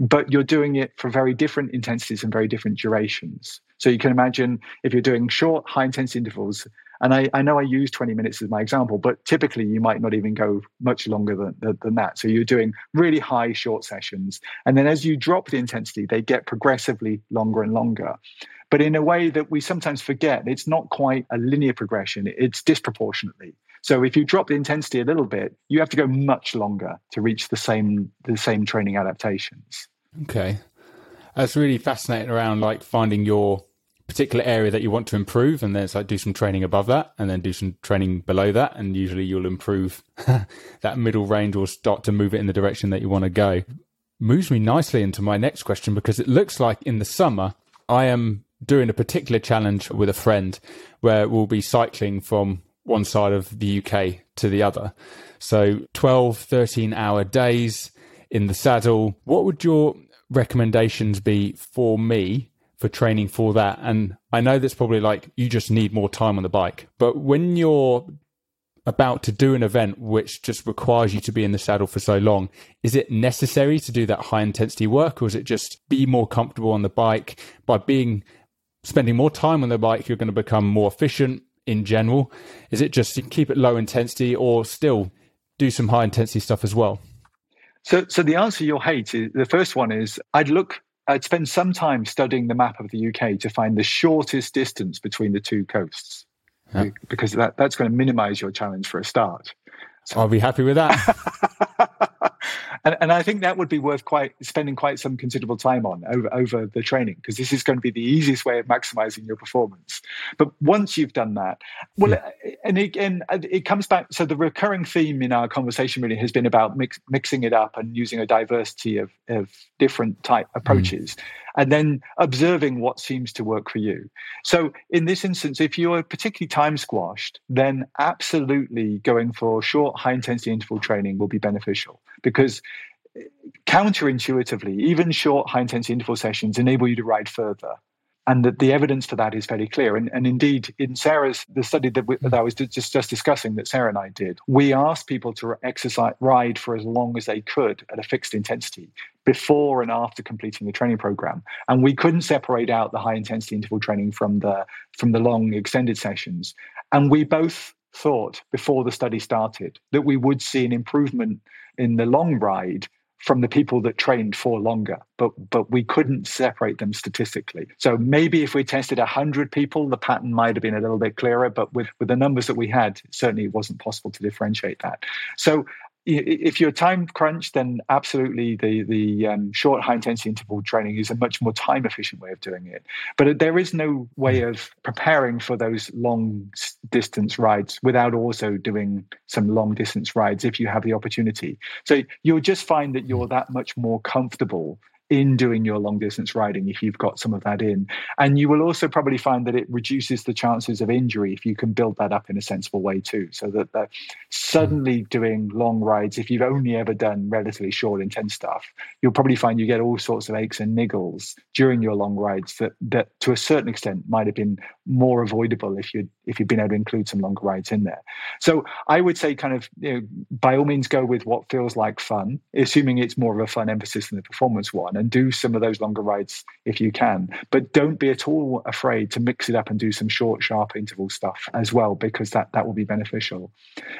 but you're doing it for very different intensities and very different durations. So you can imagine if you're doing short, high intensity intervals, and I, I know I use 20 minutes as my example, but typically you might not even go much longer than, than that. So you're doing really high, short sessions. And then as you drop the intensity, they get progressively longer and longer. But in a way that we sometimes forget, it's not quite a linear progression, it's disproportionately. So if you drop the intensity a little bit, you have to go much longer to reach the same the same training adaptations. Okay. That's really fascinating around like finding your particular area that you want to improve and then it's like do some training above that and then do some training below that and usually you'll improve (laughs) that middle range or start to move it in the direction that you want to go. Moves me nicely into my next question because it looks like in the summer i am doing a particular challenge with a friend where we'll be cycling from one side of the uk to the other. So 12 13 hour days in the saddle. What would your recommendations be for me for training for that. And I know that's probably like you just need more time on the bike. But when you're about to do an event which just requires you to be in the saddle for so long, is it necessary to do that high intensity work or is it just be more comfortable on the bike by being spending more time on the bike you're going to become more efficient in general? Is it just keep it low intensity or still do some high intensity stuff as well? So, so the answer you'll hate is the first one is I'd look I'd spend some time studying the map of the UK to find the shortest distance between the two coasts, yeah. because that, that's going to minimize your challenge for a start. So, I'll be happy with that. (laughs) and, and I think that would be worth quite spending quite some considerable time on over over the training because this is going to be the easiest way of maximizing your performance. But once you've done that, well, yeah. and again, it comes back. So the recurring theme in our conversation really has been about mix, mixing it up and using a diversity of of different type mm. approaches. Mm and then observing what seems to work for you. So, in this instance, if you're particularly time squashed, then absolutely going for short, high intensity interval training will be beneficial because counterintuitively, even short high intensity interval sessions enable you to ride further. And that the evidence for that is fairly clear. And, and indeed, in Sarah's, the study that, we, that I was just, just discussing that Sarah and I did, we asked people to exercise, ride for as long as they could at a fixed intensity before and after completing the training program. And we couldn't separate out the high intensity interval training from the, from the long extended sessions. And we both thought before the study started that we would see an improvement in the long ride from the people that trained for longer, but but we couldn't separate them statistically. So maybe if we tested hundred people, the pattern might have been a little bit clearer. But with with the numbers that we had, certainly it wasn't possible to differentiate that. So if you're time crunched, then absolutely the the um, short high intensity interval training is a much more time efficient way of doing it. But there is no way mm. of preparing for those long distance rides without also doing some long distance rides if you have the opportunity. So you'll just find that you're mm. that much more comfortable in doing your long distance riding if you've got some of that in. And you will also probably find that it reduces the chances of injury if you can build that up in a sensible way too. So that, suddenly doing long rides, if you've only ever done relatively short, intense stuff, you'll probably find you get all sorts of aches and niggles during your long rides that, that to a certain extent might have been more avoidable if you'd if you've been able to include some longer rides in there. So I would say kind of you know, by all means go with what feels like fun, assuming it's more of a fun emphasis than the performance one and do some of those longer rides if you can. But don't be at all afraid to mix it up and do some short, sharp interval stuff as well, because that, that will be beneficial.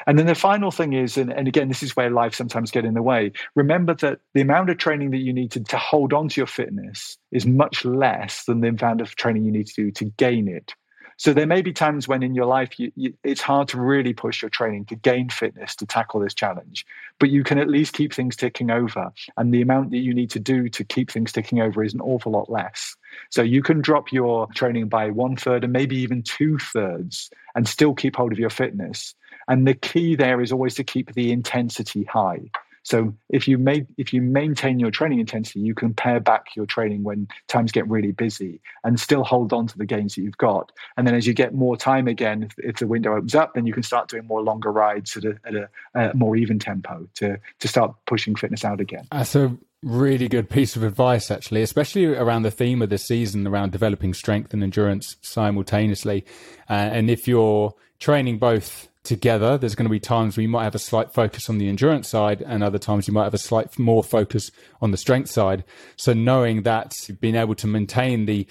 And then the final thing is, and, and again, this is where life sometimes get in the way. Remember that the amount of training that you need to, to hold on to your fitness is much less than the amount of training you need to do to gain it. So there may be times when in your life you, you, it's hard to really push your training to gain fitness to tackle this challenge, but you can at least keep things ticking over. And the amount that you need to do to keep things ticking over is an awful lot less. So you can drop your training by one third and maybe even two thirds and still keep hold of your fitness. And the key there is always to keep the intensity high. So if you make if you maintain your training intensity, you can pare back your training when times get really busy and still hold on to the gains that you've got. And then as you get more time again, if, if the window opens up, then you can start doing more longer rides at a, at a, a more even tempo to to start pushing fitness out again. That's a really good piece of advice, actually, especially around the theme of the season around developing strength and endurance simultaneously. Uh, and if you're training both together. There's going to be times where you might have a slight focus on the endurance side, and other times you might have a slight more focus on the strength side. So knowing that, being able to maintain the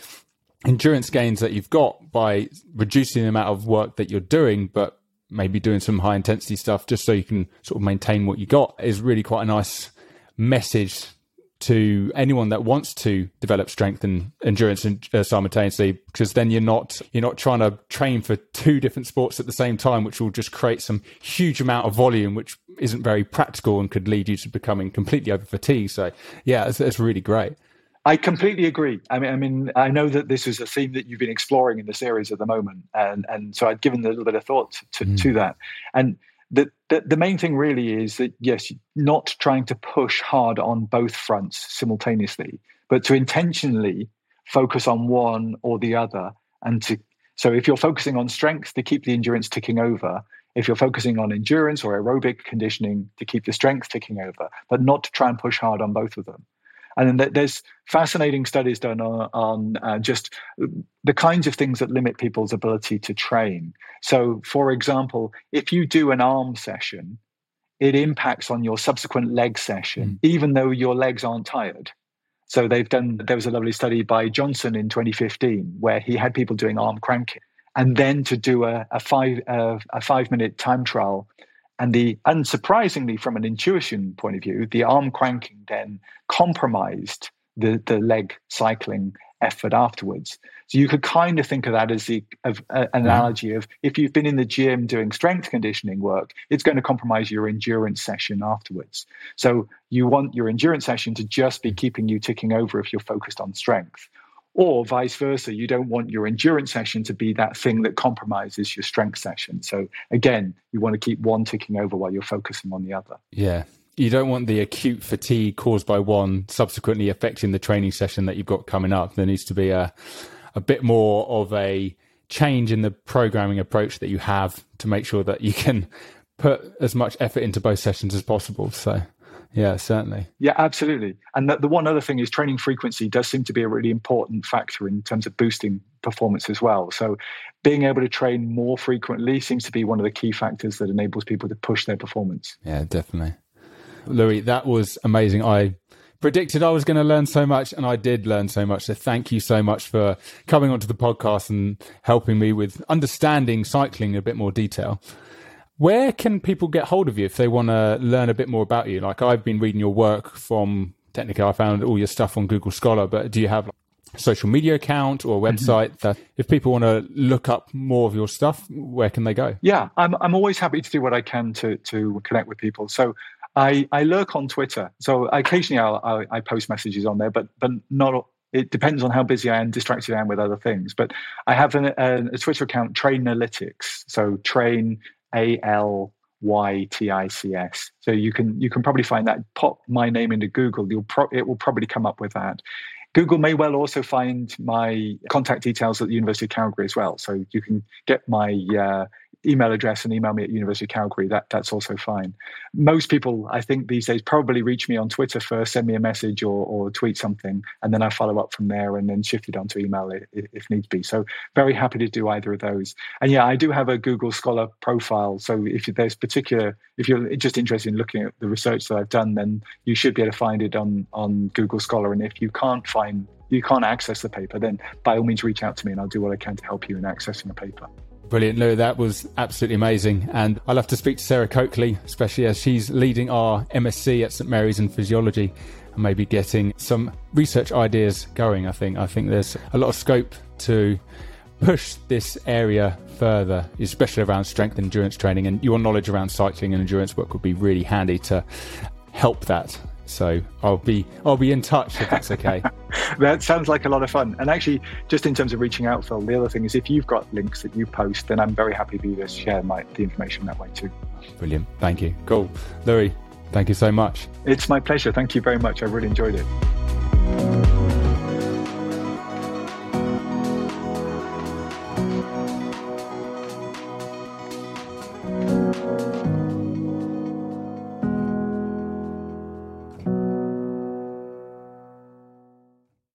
endurance gains that you've got by reducing the amount of work that you're doing, but maybe doing some high intensity stuff just so you can sort of maintain what you got is really quite a nice message to anyone that wants to develop strength and endurance and, uh, simultaneously because then you're not you're not trying to train for two different sports at the same time which will just create some huge amount of volume which isn't very practical and could lead you to becoming completely over fatigued so yeah it's, it's really great I completely agree. I mean, I mean, I know that this is a theme that you've been exploring in the series at the moment, and and so I'd given a little bit of thought to, mm. to that. And the, the, the main thing really is that yes, not trying to push hard on both fronts simultaneously, but to intentionally focus on one or the other, and to so if you're focusing on strength to keep the endurance ticking over, if you're focusing on endurance or aerobic conditioning to keep the strength ticking over, but not to try and push hard on both of them. And then there's fascinating studies done on, on uh, just the kinds of things that limit people's ability to train. So, for example, if you do an arm session, it impacts on your subsequent leg session, mm. even though your legs aren't tired. So they've done. There was a lovely study by Johnson in 2015 where he had people doing arm cranking, and then to do a, a five uh, a five minute time trial and the unsurprisingly, from an intuition point of view, the arm cranking then compromised the, the leg cycling effort afterwards. So you could kind of think of that as the of, uh, an analogy of if you've been in the gym doing strength conditioning work, it's going to compromise your endurance session afterwards. So you want your endurance session to just be keeping you ticking over if you're focused on strength or vice versa you don't want your endurance session to be that thing that compromises your strength session. So again you want to keep one ticking over while you're focusing on the other. Yeah. You don't want the acute fatigue caused by one subsequently affecting the training session that you've got coming up. There needs to be a a bit more of a change in the programming approach that you have to make sure that you can put as much effort into both sessions as possible. So yeah, certainly. Yeah, absolutely. And the, the one other thing is training frequency does seem to be a really important factor in terms of boosting performance as well. So being able to train more frequently seems to be one of the key factors that enables people to push their performance. Yeah, definitely. Louis, that was amazing. I predicted I was going to learn so much, and I did learn so much. So thank you so much for coming onto the podcast and helping me with understanding cycling in a bit more detail. Where can people get hold of you if they want to learn a bit more about you? Like I've been reading your work from technically I found all your stuff on Google Scholar, but do you have a social media account or a mm-hmm. website mm-hmm. that if people want to look up more of your stuff, where can they go? Yeah, I'm I'm always happy to do what I can to to connect with people. So I, I lurk on Twitter. So occasionally I'll, I'll, i post messages on there, but but not it depends on how busy I am, distracted I am with other things. But I have an, a, a Twitter account, Trainalytics. So train a L Y T I C S. So you can you can probably find that. Pop my name into Google. You'll pro- it will probably come up with that. Google may well also find my contact details at the University of Calgary as well. So you can get my uh, email address and email me at University of Calgary. That that's also fine. Most people, I think these days, probably reach me on Twitter first, send me a message or, or tweet something, and then I follow up from there, and then shift it onto email if, if needs be. So very happy to do either of those. And yeah, I do have a Google Scholar profile. So if there's particular, if you're just interested in looking at the research that I've done, then you should be able to find it on on Google Scholar. And if you can't find you can't access the paper, then by all means reach out to me and I'll do what I can to help you in accessing a paper. Brilliant, Lou. That was absolutely amazing. And I'll have to speak to Sarah Coakley, especially as she's leading our MSc at St Mary's in physiology and maybe getting some research ideas going. I think I think there's a lot of scope to push this area further, especially around strength and endurance training. And your knowledge around cycling and endurance work would be really handy to help that. So I'll be I'll be in touch if that's okay. (laughs) that sounds like a lot of fun. And actually, just in terms of reaching out, Phil, the other thing is if you've got links that you post, then I'm very happy for you to share my the information that way too. Brilliant. Thank you. Cool. Louis, thank you so much. It's my pleasure. Thank you very much. I really enjoyed it.